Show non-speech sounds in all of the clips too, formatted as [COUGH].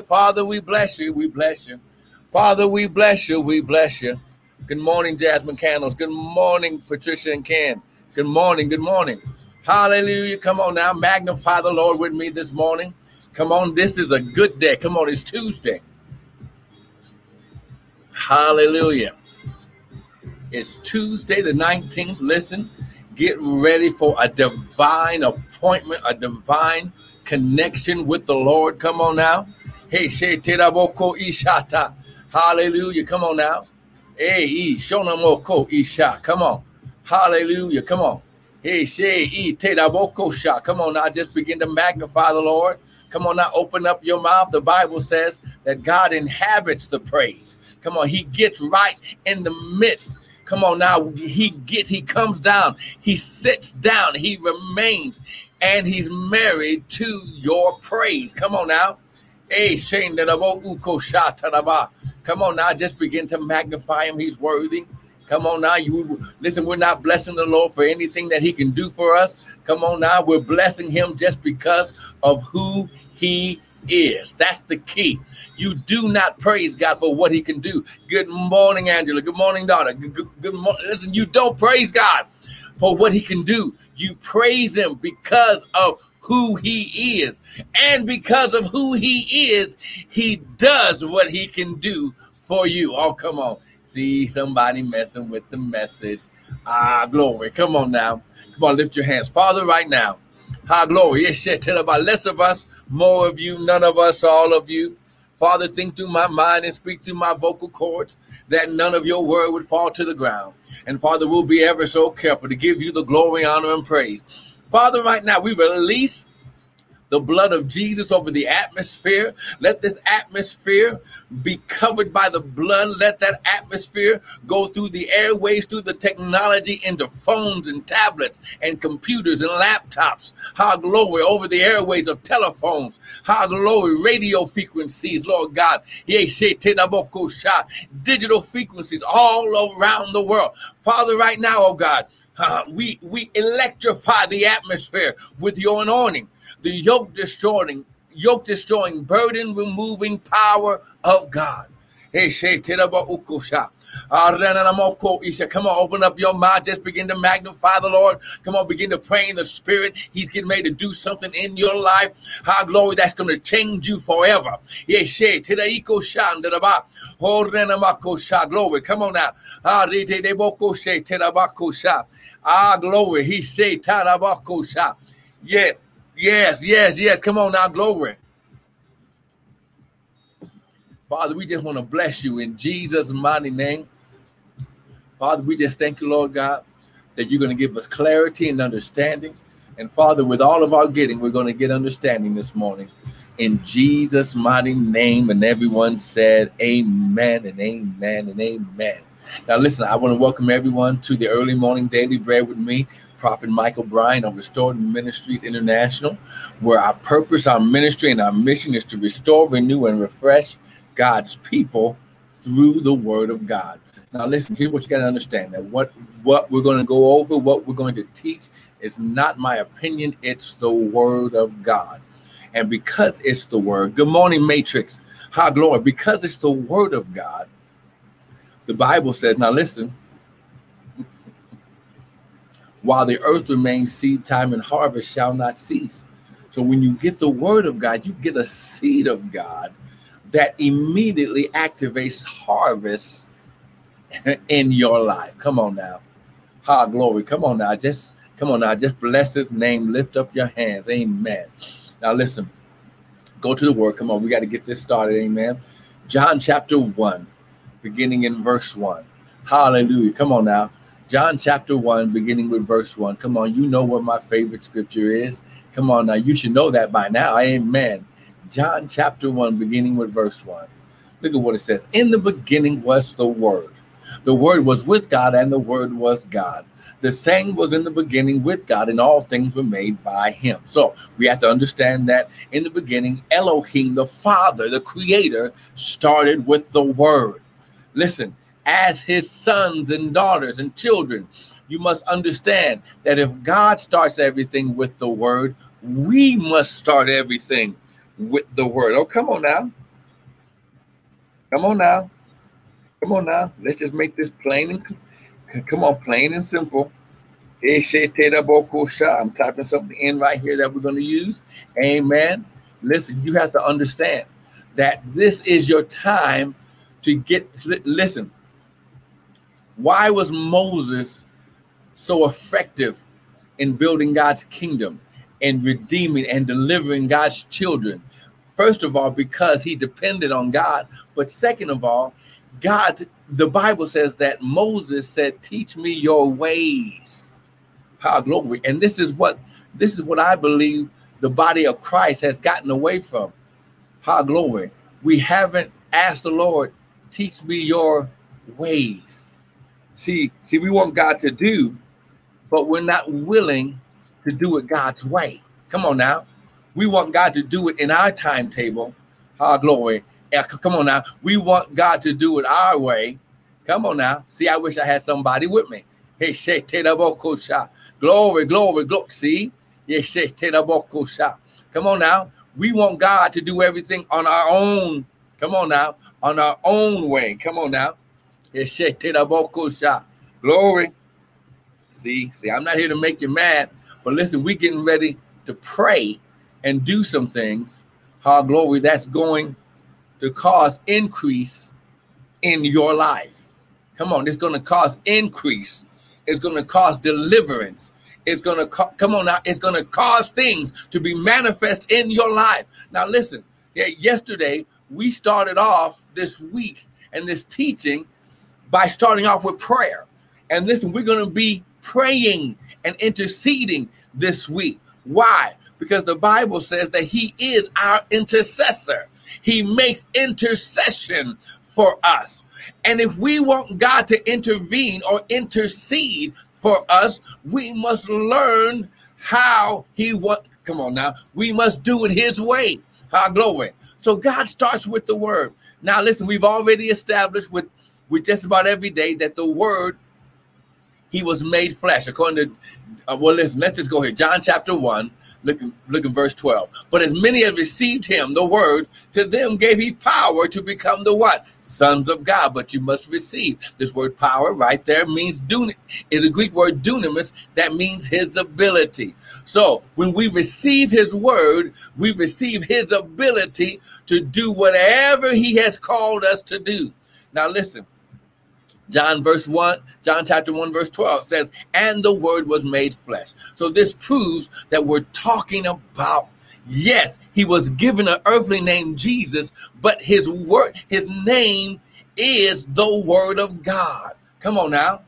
Father, we bless you. We bless you. Father, we bless you. We bless you. Good morning, Jasmine Candles. Good morning, Patricia and Ken. Good morning. Good morning. Hallelujah. Come on now. Magnify the Lord with me this morning. Come on. This is a good day. Come on. It's Tuesday. Hallelujah. It's Tuesday, the 19th. Listen, get ready for a divine appointment, a divine connection with the Lord. Come on now. Hey, Shetiraboko Ishata. Hallelujah. Come on now. Hey, Shonamoko Isha. Come on. Hallelujah. Come on. Hey, She Teraboko Sha. Come on now. Just begin to magnify the Lord. Come on now. Open up your mouth. The Bible says that God inhabits the praise. Come on. He gets right in the midst. Come on now. He gets, he comes down, he sits down, he remains, and he's married to your praise. Come on now. Come on now, just begin to magnify him. He's worthy. Come on now, you listen. We're not blessing the Lord for anything that He can do for us. Come on now, we're blessing Him just because of who He is. That's the key. You do not praise God for what He can do. Good morning, Angela. Good morning, daughter. Good, good, good morning. Listen, you don't praise God for what He can do. You praise Him because of who he is. And because of who he is, he does what he can do for you. Oh, come on. See somebody messing with the message. Ah, glory. Come on now. Come on, lift your hands. Father, right now. Ah, glory. Tell about less of us, more of you, none of us, all of you. Father, think through my mind and speak through my vocal cords that none of your word would fall to the ground. And Father, we'll be ever so careful to give you the glory, honor, and praise. Father, right now we release the blood of Jesus over the atmosphere. Let this atmosphere be covered by the blood. Let that atmosphere go through the airways, through the technology, into phones and tablets and computers and laptops. How glory over the airways of telephones. How glory radio frequencies, Lord God. Digital frequencies all around the world. Father, right now, oh God, uh, [LAUGHS] we, we electrify the atmosphere with your anointing the yoke destroying, yoke destroying, burden removing power of God. Hey, Come on, open up your mouth. Just begin to magnify the Lord. Come on, begin to pray in the Spirit. He's getting ready to do something in your life. How glory that's going to change you forever. He said, Glory. Come on now. Ah, glory. He say, Yeah. Yes, yes, yes. Come on now, glory. Father, we just want to bless you in Jesus' mighty name. Father, we just thank you, Lord God, that you're going to give us clarity and understanding. And Father, with all of our getting, we're going to get understanding this morning. In Jesus' mighty name. And everyone said, Amen and amen and amen. Now, listen, I want to welcome everyone to the early morning daily bread with me. Prophet Michael Bryan of Restored Ministries International, where our purpose, our ministry, and our mission is to restore, renew, and refresh God's people through the Word of God. Now, listen, here's what you got to understand that what, what we're going to go over, what we're going to teach, is not my opinion, it's the Word of God. And because it's the Word, good morning, Matrix, high glory, because it's the Word of God, the Bible says, now listen, while the earth remains, seed time and harvest shall not cease. So when you get the word of God, you get a seed of God that immediately activates harvest [LAUGHS] in your life. Come on now. Ha glory. Come on now. Just come on now. Just bless his name. Lift up your hands. Amen. Now listen. Go to the word. Come on. We got to get this started. Amen. John chapter 1, beginning in verse 1. Hallelujah. Come on now. John chapter 1, beginning with verse 1. Come on, you know what my favorite scripture is. Come on now, you should know that by now. Amen. John chapter 1, beginning with verse 1. Look at what it says. In the beginning was the Word. The Word was with God, and the Word was God. The same was in the beginning with God, and all things were made by Him. So we have to understand that in the beginning, Elohim, the Father, the Creator, started with the Word. Listen, as his sons and daughters and children. You must understand that if God starts everything with the word, we must start everything with the word. Oh, come on now. Come on now. Come on now. Let's just make this plain and come on, plain and simple. I'm typing something in right here that we're going to use. Amen. Listen, you have to understand that this is your time to get. Listen, why was Moses so effective in building God's kingdom and redeeming and delivering God's children? First of all, because he depended on God. But second of all, God, the Bible says that Moses said, Teach me your ways. How glory. And this is what this is what I believe the body of Christ has gotten away from. How glory. We haven't asked the Lord, teach me your ways. See, see, we want God to do, but we're not willing to do it God's way. Come on now. We want God to do it in our timetable. Our glory. Come on now. We want God to do it our way. Come on now. See, I wish I had somebody with me. Hey, glory, glory, glory. See, come on now. We want God to do everything on our own. Come on now, on our own way. Come on now. Glory. See, see, I'm not here to make you mad, but listen, we're getting ready to pray and do some things. How glory that's going to cause increase in your life. Come on, it's going to cause increase. It's going to cause deliverance. It's going to co- come on now. It's going to cause things to be manifest in your life. Now, listen. Yeah, yesterday we started off this week and this teaching by starting off with prayer. And listen, we're going to be praying and interceding this week. Why? Because the Bible says that He is our intercessor. He makes intercession for us. And if we want God to intervene or intercede for us, we must learn how He what. Come on now, we must do it His way. How glory. So God starts with the Word. Now, listen, we've already established with with just about every day that the Word He was made flesh, according to. Uh, well, listen, let's just go here. John chapter one, Look, look at verse 12. But as many as received him, the word, to them gave he power to become the what? Sons of God. But you must receive. This word power right there means dunamis, is a Greek word dunamis that means his ability. So when we receive his word, we receive his ability to do whatever he has called us to do. Now listen, John verse 1, John chapter 1, verse 12 says, and the word was made flesh. So this proves that we're talking about, yes, he was given an earthly name, Jesus, but his word, his name is the word of God. Come on now.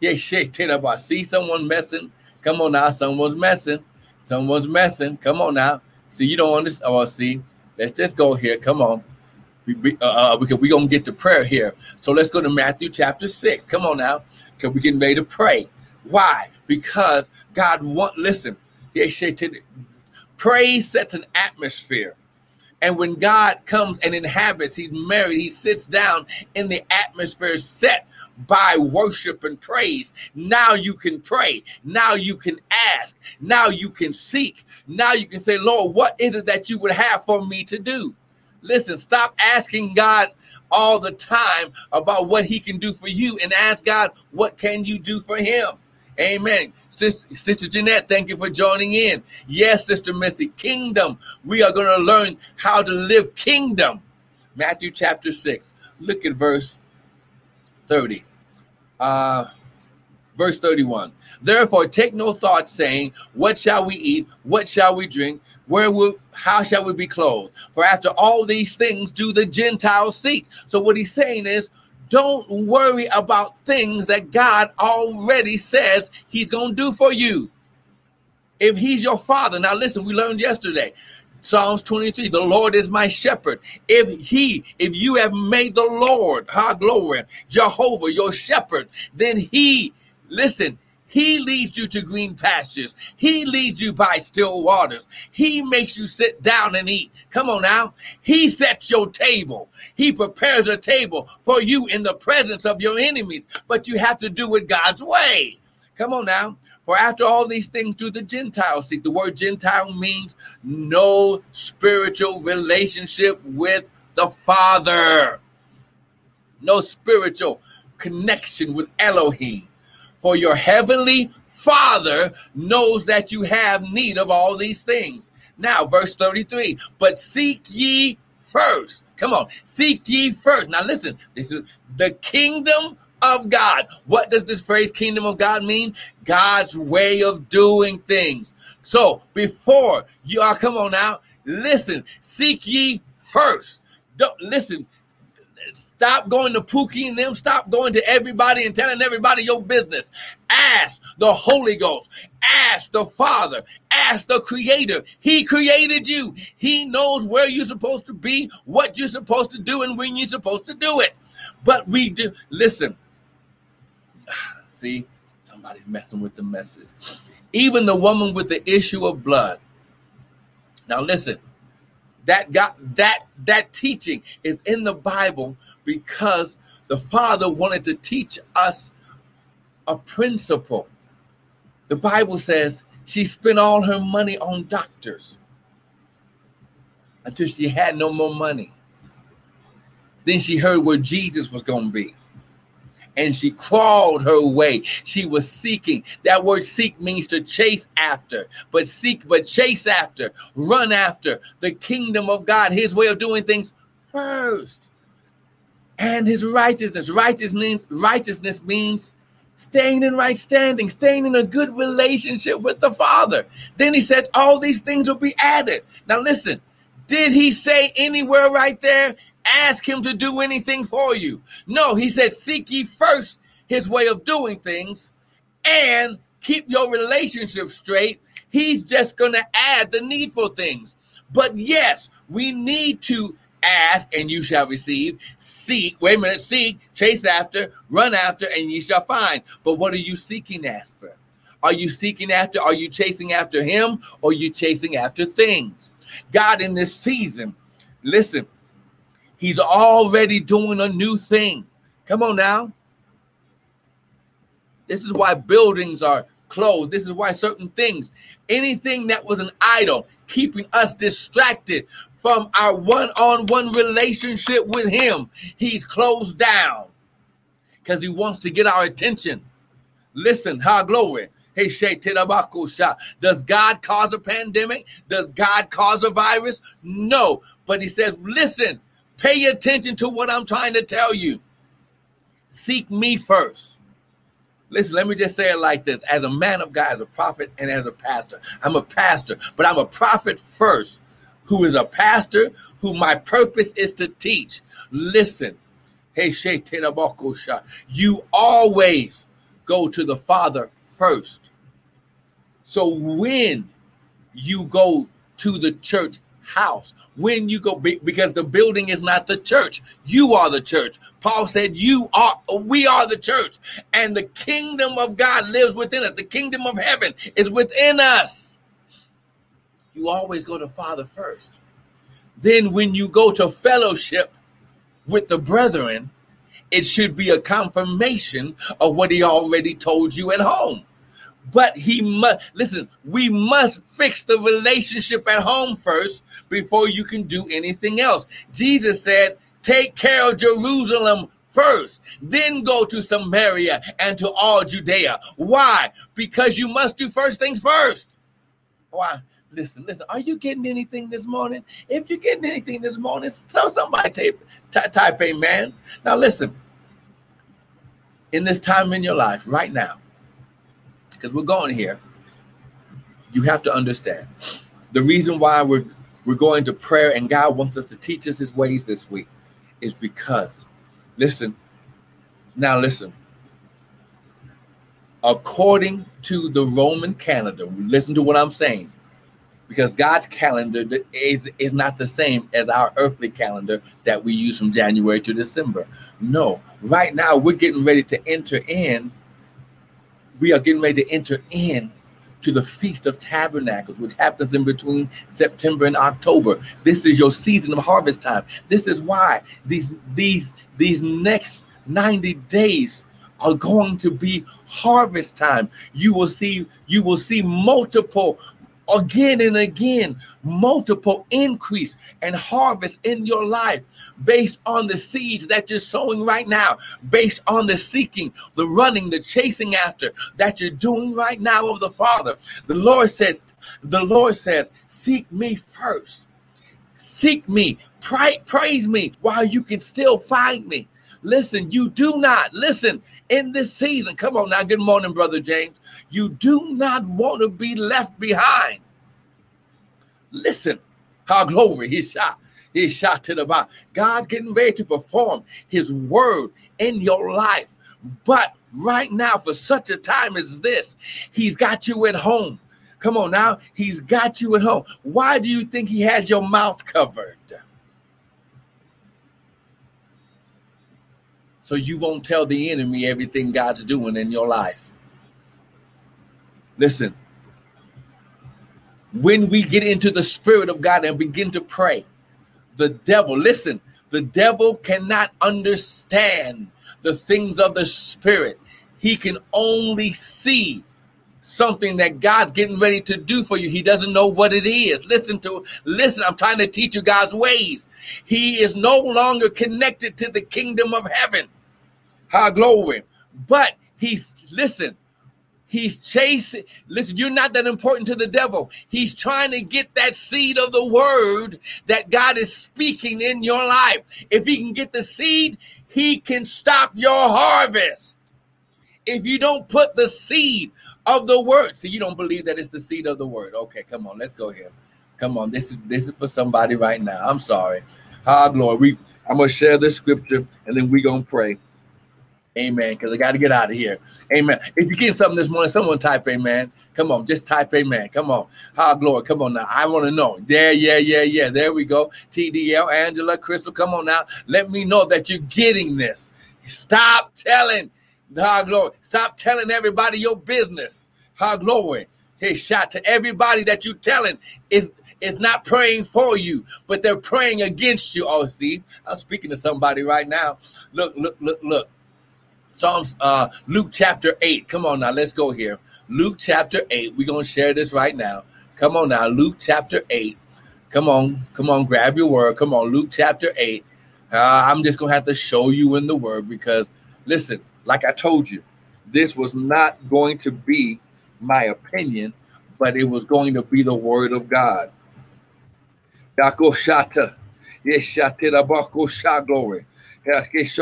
Yeah, shit, I see someone messing. Come on now, someone's messing. Someone's messing. Come on now. See, you don't understand. Oh, see, let's just go here. Come on. We, uh, uh because we're going to get to prayer here. So let's go to Matthew chapter 6. Come on now, because we're getting ready to pray. Why? Because God want, listen, praise sets an atmosphere. And when God comes and inhabits, he's married, he sits down in the atmosphere set by worship and praise. Now you can pray. Now you can ask. Now you can seek. Now you can say, Lord, what is it that you would have for me to do? Listen, stop asking God all the time about what he can do for you and ask God, what can you do for him? Amen. Sister, Sister Jeanette, thank you for joining in. Yes, Sister Missy, kingdom. We are going to learn how to live kingdom. Matthew chapter 6. Look at verse 30. Uh, verse 31. Therefore, take no thought, saying, What shall we eat? What shall we drink? Where will how shall we be clothed? For after all these things do the Gentiles seek. So what he's saying is don't worry about things that God already says he's going to do for you. If he's your father, now listen, we learned yesterday. Psalms 23, the Lord is my shepherd. If he, if you have made the Lord, high glory, Jehovah, your shepherd, then he, listen, he leads you to green pastures. He leads you by still waters. He makes you sit down and eat. Come on now. He sets your table. He prepares a table for you in the presence of your enemies, but you have to do it God's way. Come on now. For after all these things do the Gentiles seek. The word Gentile means no spiritual relationship with the Father. no spiritual connection with Elohim. For your heavenly Father knows that you have need of all these things. Now, verse 33 But seek ye first. Come on, seek ye first. Now, listen, this is the kingdom of God. What does this phrase kingdom of God mean? God's way of doing things. So, before you are, come on now, listen, seek ye first. Don't listen, Stop going to Pookie and them. Stop going to everybody and telling everybody your business. Ask the Holy Ghost. Ask the Father. Ask the Creator. He created you. He knows where you're supposed to be, what you're supposed to do, and when you're supposed to do it. But we do. Listen. [SIGHS] See, somebody's messing with the message. Even the woman with the issue of blood. Now listen that got that that teaching is in the Bible because the Father wanted to teach us a principle. The Bible says she spent all her money on doctors until she had no more money. Then she heard where Jesus was going to be and she crawled her way. She was seeking. That word seek means to chase after, but seek, but chase after, run after the kingdom of God, his way of doing things first. And his righteousness. Righteous means righteousness means staying in right standing, staying in a good relationship with the Father. Then he said, All these things will be added. Now listen, did he say anywhere right there ask him to do anything for you. No, he said, Seek ye first his way of doing things and keep your relationship straight. He's just going to add the needful things. But yes, we need to ask and you shall receive, seek, wait a minute, seek, chase after, run after, and ye shall find. But what are you seeking after? Are you seeking after, are you chasing after him, or you chasing after things? God, in this season, listen, He's already doing a new thing. Come on now. This is why buildings are closed. This is why certain things, anything that was an idol, keeping us distracted from our one on one relationship with Him, He's closed down because He wants to get our attention. Listen, how glory. Hey, Shay Tedabaku. Does God cause a pandemic? Does God cause a virus? No. But he says, listen, Pay attention to what I'm trying to tell you. Seek me first. Listen, let me just say it like this as a man of God, as a prophet, and as a pastor. I'm a pastor, but I'm a prophet first, who is a pastor, who my purpose is to teach. Listen, hey, you always go to the Father first. So when you go to the church house when you go because the building is not the church. You are the church. Paul said you are we are the church and the kingdom of god lives within us. The kingdom of heaven is within us. You always go to father first. Then when you go to fellowship with the brethren it should be a confirmation of what he already told you at home but he must listen, we must fix the relationship at home first before you can do anything else. Jesus said, Take care of Jerusalem first, then go to Samaria and to all Judea. Why? Because you must do first things first. Why? Listen, listen. Are you getting anything this morning? If you're getting anything this morning, tell somebody type, type, type amen. Now, listen. In this time in your life, right now, because we're going here, you have to understand the reason why we're we're going to prayer and God wants us to teach us his ways this week is because listen, now listen. According to the Roman calendar, listen to what I'm saying. Because God's calendar is, is not the same as our earthly calendar that we use from January to December. No, right now we're getting ready to enter in we are getting ready to enter in to the Feast of Tabernacles, which happens in between September and October. This is your season of harvest time. This is why these these these next 90 days are going to be harvest time. You will see you will see multiple again and again multiple increase and harvest in your life based on the seeds that you're sowing right now, based on the seeking, the running, the chasing after that you're doing right now of the Father. The Lord says, the Lord says, seek me first. Seek me, pray, praise me while you can still find me. Listen, you do not listen in this season. Come on now. Good morning, Brother James. You do not want to be left behind. Listen, how glory, he shot. He shot to the bottom. God's getting ready to perform his word in your life. But right now, for such a time as this, he's got you at home. Come on now, he's got you at home. Why do you think he has your mouth covered? So you won't tell the enemy everything God's doing in your life. Listen, when we get into the spirit of God and begin to pray, the devil, listen, the devil cannot understand the things of the spirit. He can only see something that God's getting ready to do for you. He doesn't know what it is. Listen to listen, I'm trying to teach you God's ways. He is no longer connected to the kingdom of heaven. High glory. But he's, listen, he's chasing. Listen, you're not that important to the devil. He's trying to get that seed of the word that God is speaking in your life. If he can get the seed, he can stop your harvest. If you don't put the seed of the word, so you don't believe that it's the seed of the word. Okay, come on, let's go here. Come on, this is this is for somebody right now. I'm sorry. High glory. We, I'm gonna share the scripture and then we're gonna pray. Amen. Because I got to get out of here. Amen. If you get something this morning, someone type amen. Come on, just type amen. Come on. How glory. Come on now. I want to know. Yeah, yeah, yeah, yeah. There we go. TDL, Angela, Crystal, come on now. Let me know that you're getting this. Stop telling. How glory. Stop telling everybody your business. How glory. Hey, shout to everybody that you're telling is is not praying for you, but they're praying against you. Oh, see, I'm speaking to somebody right now. Look, look, look, look. Psalms, uh, Luke chapter 8. Come on now, let's go here. Luke chapter 8. We're going to share this right now. Come on now, Luke chapter 8. Come on, come on, grab your word. Come on, Luke chapter 8. Uh, I'm just going to have to show you in the word because, listen, like I told you, this was not going to be my opinion, but it was going to be the word of God. Yakoshata. Yes, glory. This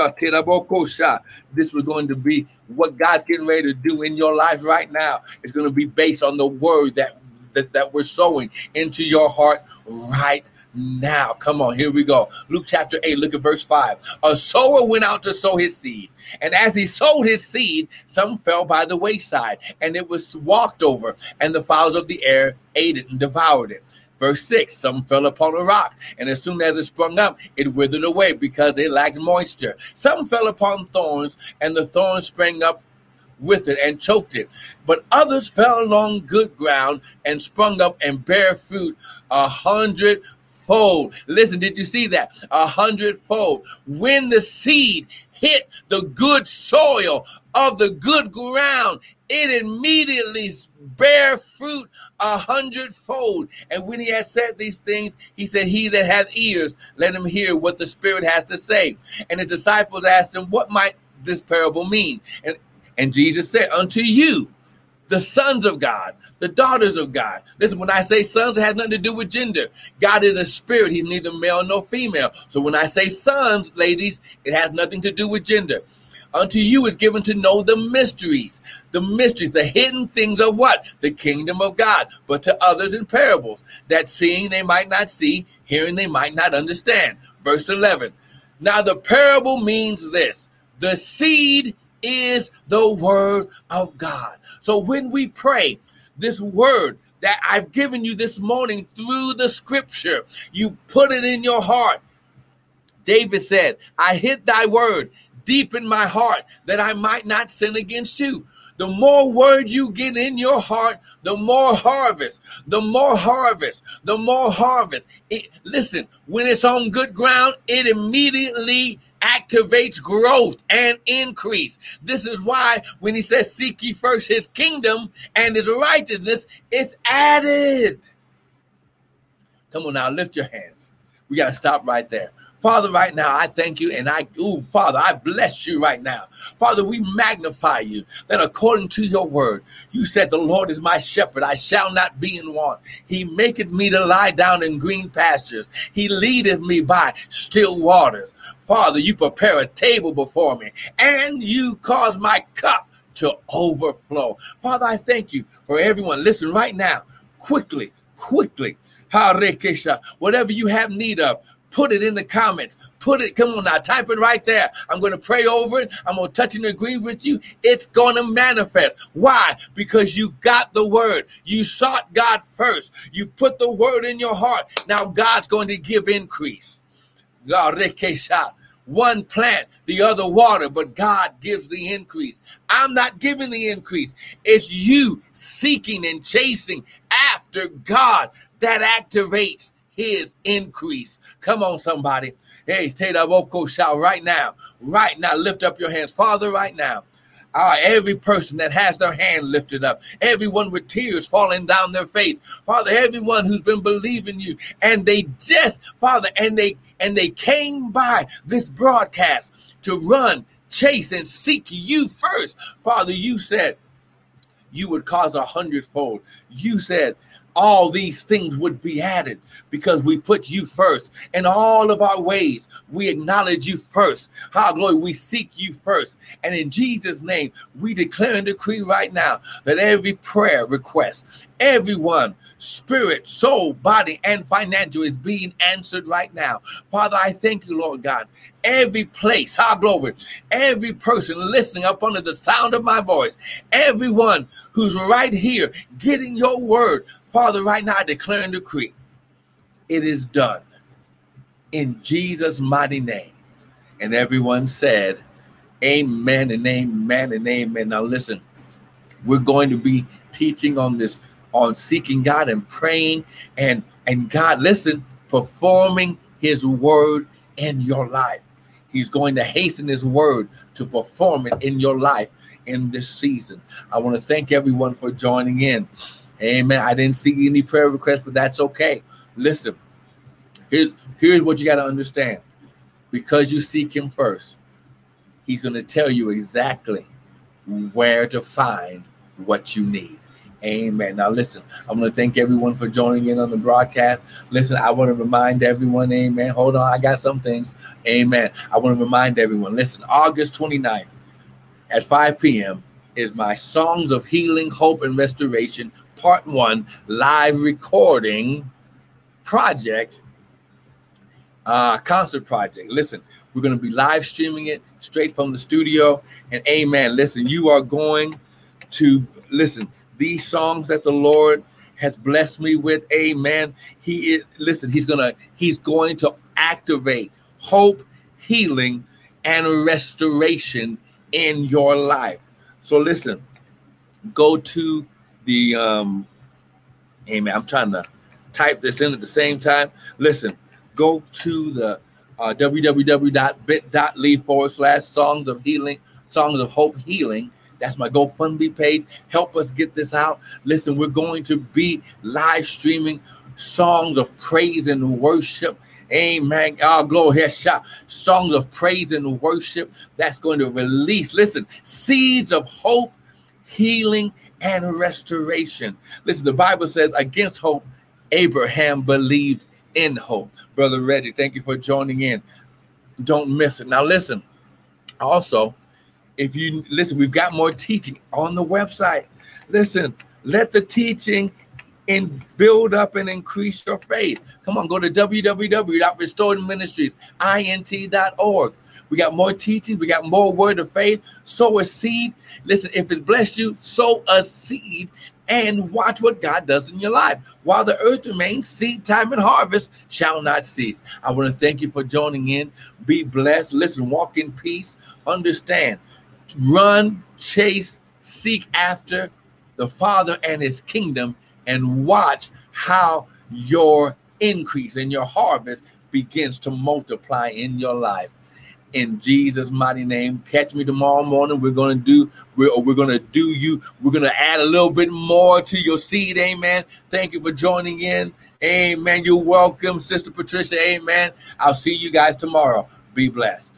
was going to be what God's getting ready to do in your life right now. It's going to be based on the word that, that, that we're sowing into your heart right now. Come on, here we go. Luke chapter 8, look at verse 5. A sower went out to sow his seed. And as he sowed his seed, some fell by the wayside, and it was walked over, and the fowls of the air ate it and devoured it. Verse 6 Some fell upon a rock, and as soon as it sprung up, it withered away because it lacked moisture. Some fell upon thorns, and the thorns sprang up with it and choked it. But others fell along good ground and sprung up and bare fruit a hundred fold. Listen, did you see that? A hundredfold. When the seed hit the good soil of the good ground, it immediately bear fruit a hundredfold. And when he had said these things, he said, He that hath ears, let him hear what the Spirit has to say. And his disciples asked him, What might this parable mean? And, and Jesus said, Unto you, the sons of God, the daughters of God. Listen, when I say sons, it has nothing to do with gender. God is a spirit, He's neither male nor female. So when I say sons, ladies, it has nothing to do with gender. Unto you is given to know the mysteries, the mysteries, the hidden things of what? The kingdom of God, but to others in parables, that seeing they might not see, hearing they might not understand. Verse 11. Now the parable means this the seed is the word of God. So when we pray, this word that I've given you this morning through the scripture, you put it in your heart. David said, I hid thy word deep in my heart that I might not sin against you. The more word you get in your heart, the more harvest, the more harvest, the more harvest. It, listen, when it's on good ground, it immediately activates growth and increase. This is why when he says, Seek ye first his kingdom and his righteousness, it's added. Come on now, lift your hands. We got to stop right there. Father, right now, I thank you and I, ooh, Father, I bless you right now. Father, we magnify you that according to your word, you said, The Lord is my shepherd, I shall not be in want. He maketh me to lie down in green pastures, He leadeth me by still waters. Father, you prepare a table before me and you cause my cup to overflow. Father, I thank you for everyone. Listen right now, quickly, quickly. Whatever you have need of, Put it in the comments. Put it, come on now, type it right there. I'm going to pray over it. I'm going to touch and agree with you. It's going to manifest. Why? Because you got the word. You sought God first. You put the word in your heart. Now God's going to give increase. One plant, the other water, but God gives the increase. I'm not giving the increase. It's you seeking and chasing after God that activates his increase. Come on, somebody. Hey, Teda Voko shout right now. Right now. Lift up your hands. Father, right now. Uh, every person that has their hand lifted up, everyone with tears falling down their face, Father, everyone who's been believing you, and they just, Father, and they and they came by this broadcast to run, chase, and seek you first. Father, you said you would cause a hundredfold. You said all these things would be added because we put you first in all of our ways. We acknowledge you first. How glory, we seek you first. And in Jesus' name, we declare and decree right now that every prayer request, everyone spirit, soul, body, and financial is being answered right now. Father, I thank you, Lord God. Every place, how glory, every person listening up under the sound of my voice, everyone who's right here getting your word, Father, right now I declare and decree it is done in Jesus' mighty name. And everyone said, Amen and amen and amen. Now, listen, we're going to be teaching on this, on seeking God and praying and and God, listen, performing his word in your life. He's going to hasten his word to perform it in your life in this season. I want to thank everyone for joining in. Amen. I didn't see any prayer requests, but that's okay. Listen, here's here's what you got to understand. Because you seek him first, he's going to tell you exactly where to find what you need. Amen. Now, listen, I'm going to thank everyone for joining in on the broadcast. Listen, I want to remind everyone, amen. Hold on, I got some things. Amen. I want to remind everyone, listen, August 29th at 5 p.m. is my Songs of Healing, Hope, and Restoration part one live recording project, uh, concert project. Listen, we're going to be live streaming it straight from the studio. And amen. Listen, you are going to listen, these songs that the Lord has blessed me with. Amen. He is listen, he's gonna he's going to activate hope, healing, and restoration in your life. So listen, go to the um hey man, I'm trying to type this in at the same time. Listen, go to the uh, www.bit.ly forward slash songs of healing, songs of hope healing. That's my GoFundMe page. Help us get this out. Listen, we're going to be live streaming songs of praise and worship. Amen. Oh, glory. Shout. Songs of praise and worship that's going to release, listen, seeds of hope, healing, and restoration. Listen, the Bible says, against hope, Abraham believed in hope. Brother Reggie, thank you for joining in. Don't miss it. Now, listen, also, if you listen, we've got more teaching on the website. Listen, let the teaching and build up and increase your faith. Come on, go to www.restoredministriesint.org. We got more teaching. We got more word of faith. Sow a seed. Listen, if it's blessed you, sow a seed and watch what God does in your life. While the earth remains, seed time and harvest shall not cease. I want to thank you for joining in. Be blessed. Listen, walk in peace. Understand, run, chase, seek after the Father and his kingdom, and watch how your increase and your harvest begins to multiply in your life in Jesus' mighty name. Catch me tomorrow morning. We're gonna do we're we're gonna do you. We're gonna add a little bit more to your seed. Amen. Thank you for joining in. Amen. You're welcome, Sister Patricia. Amen. I'll see you guys tomorrow. Be blessed.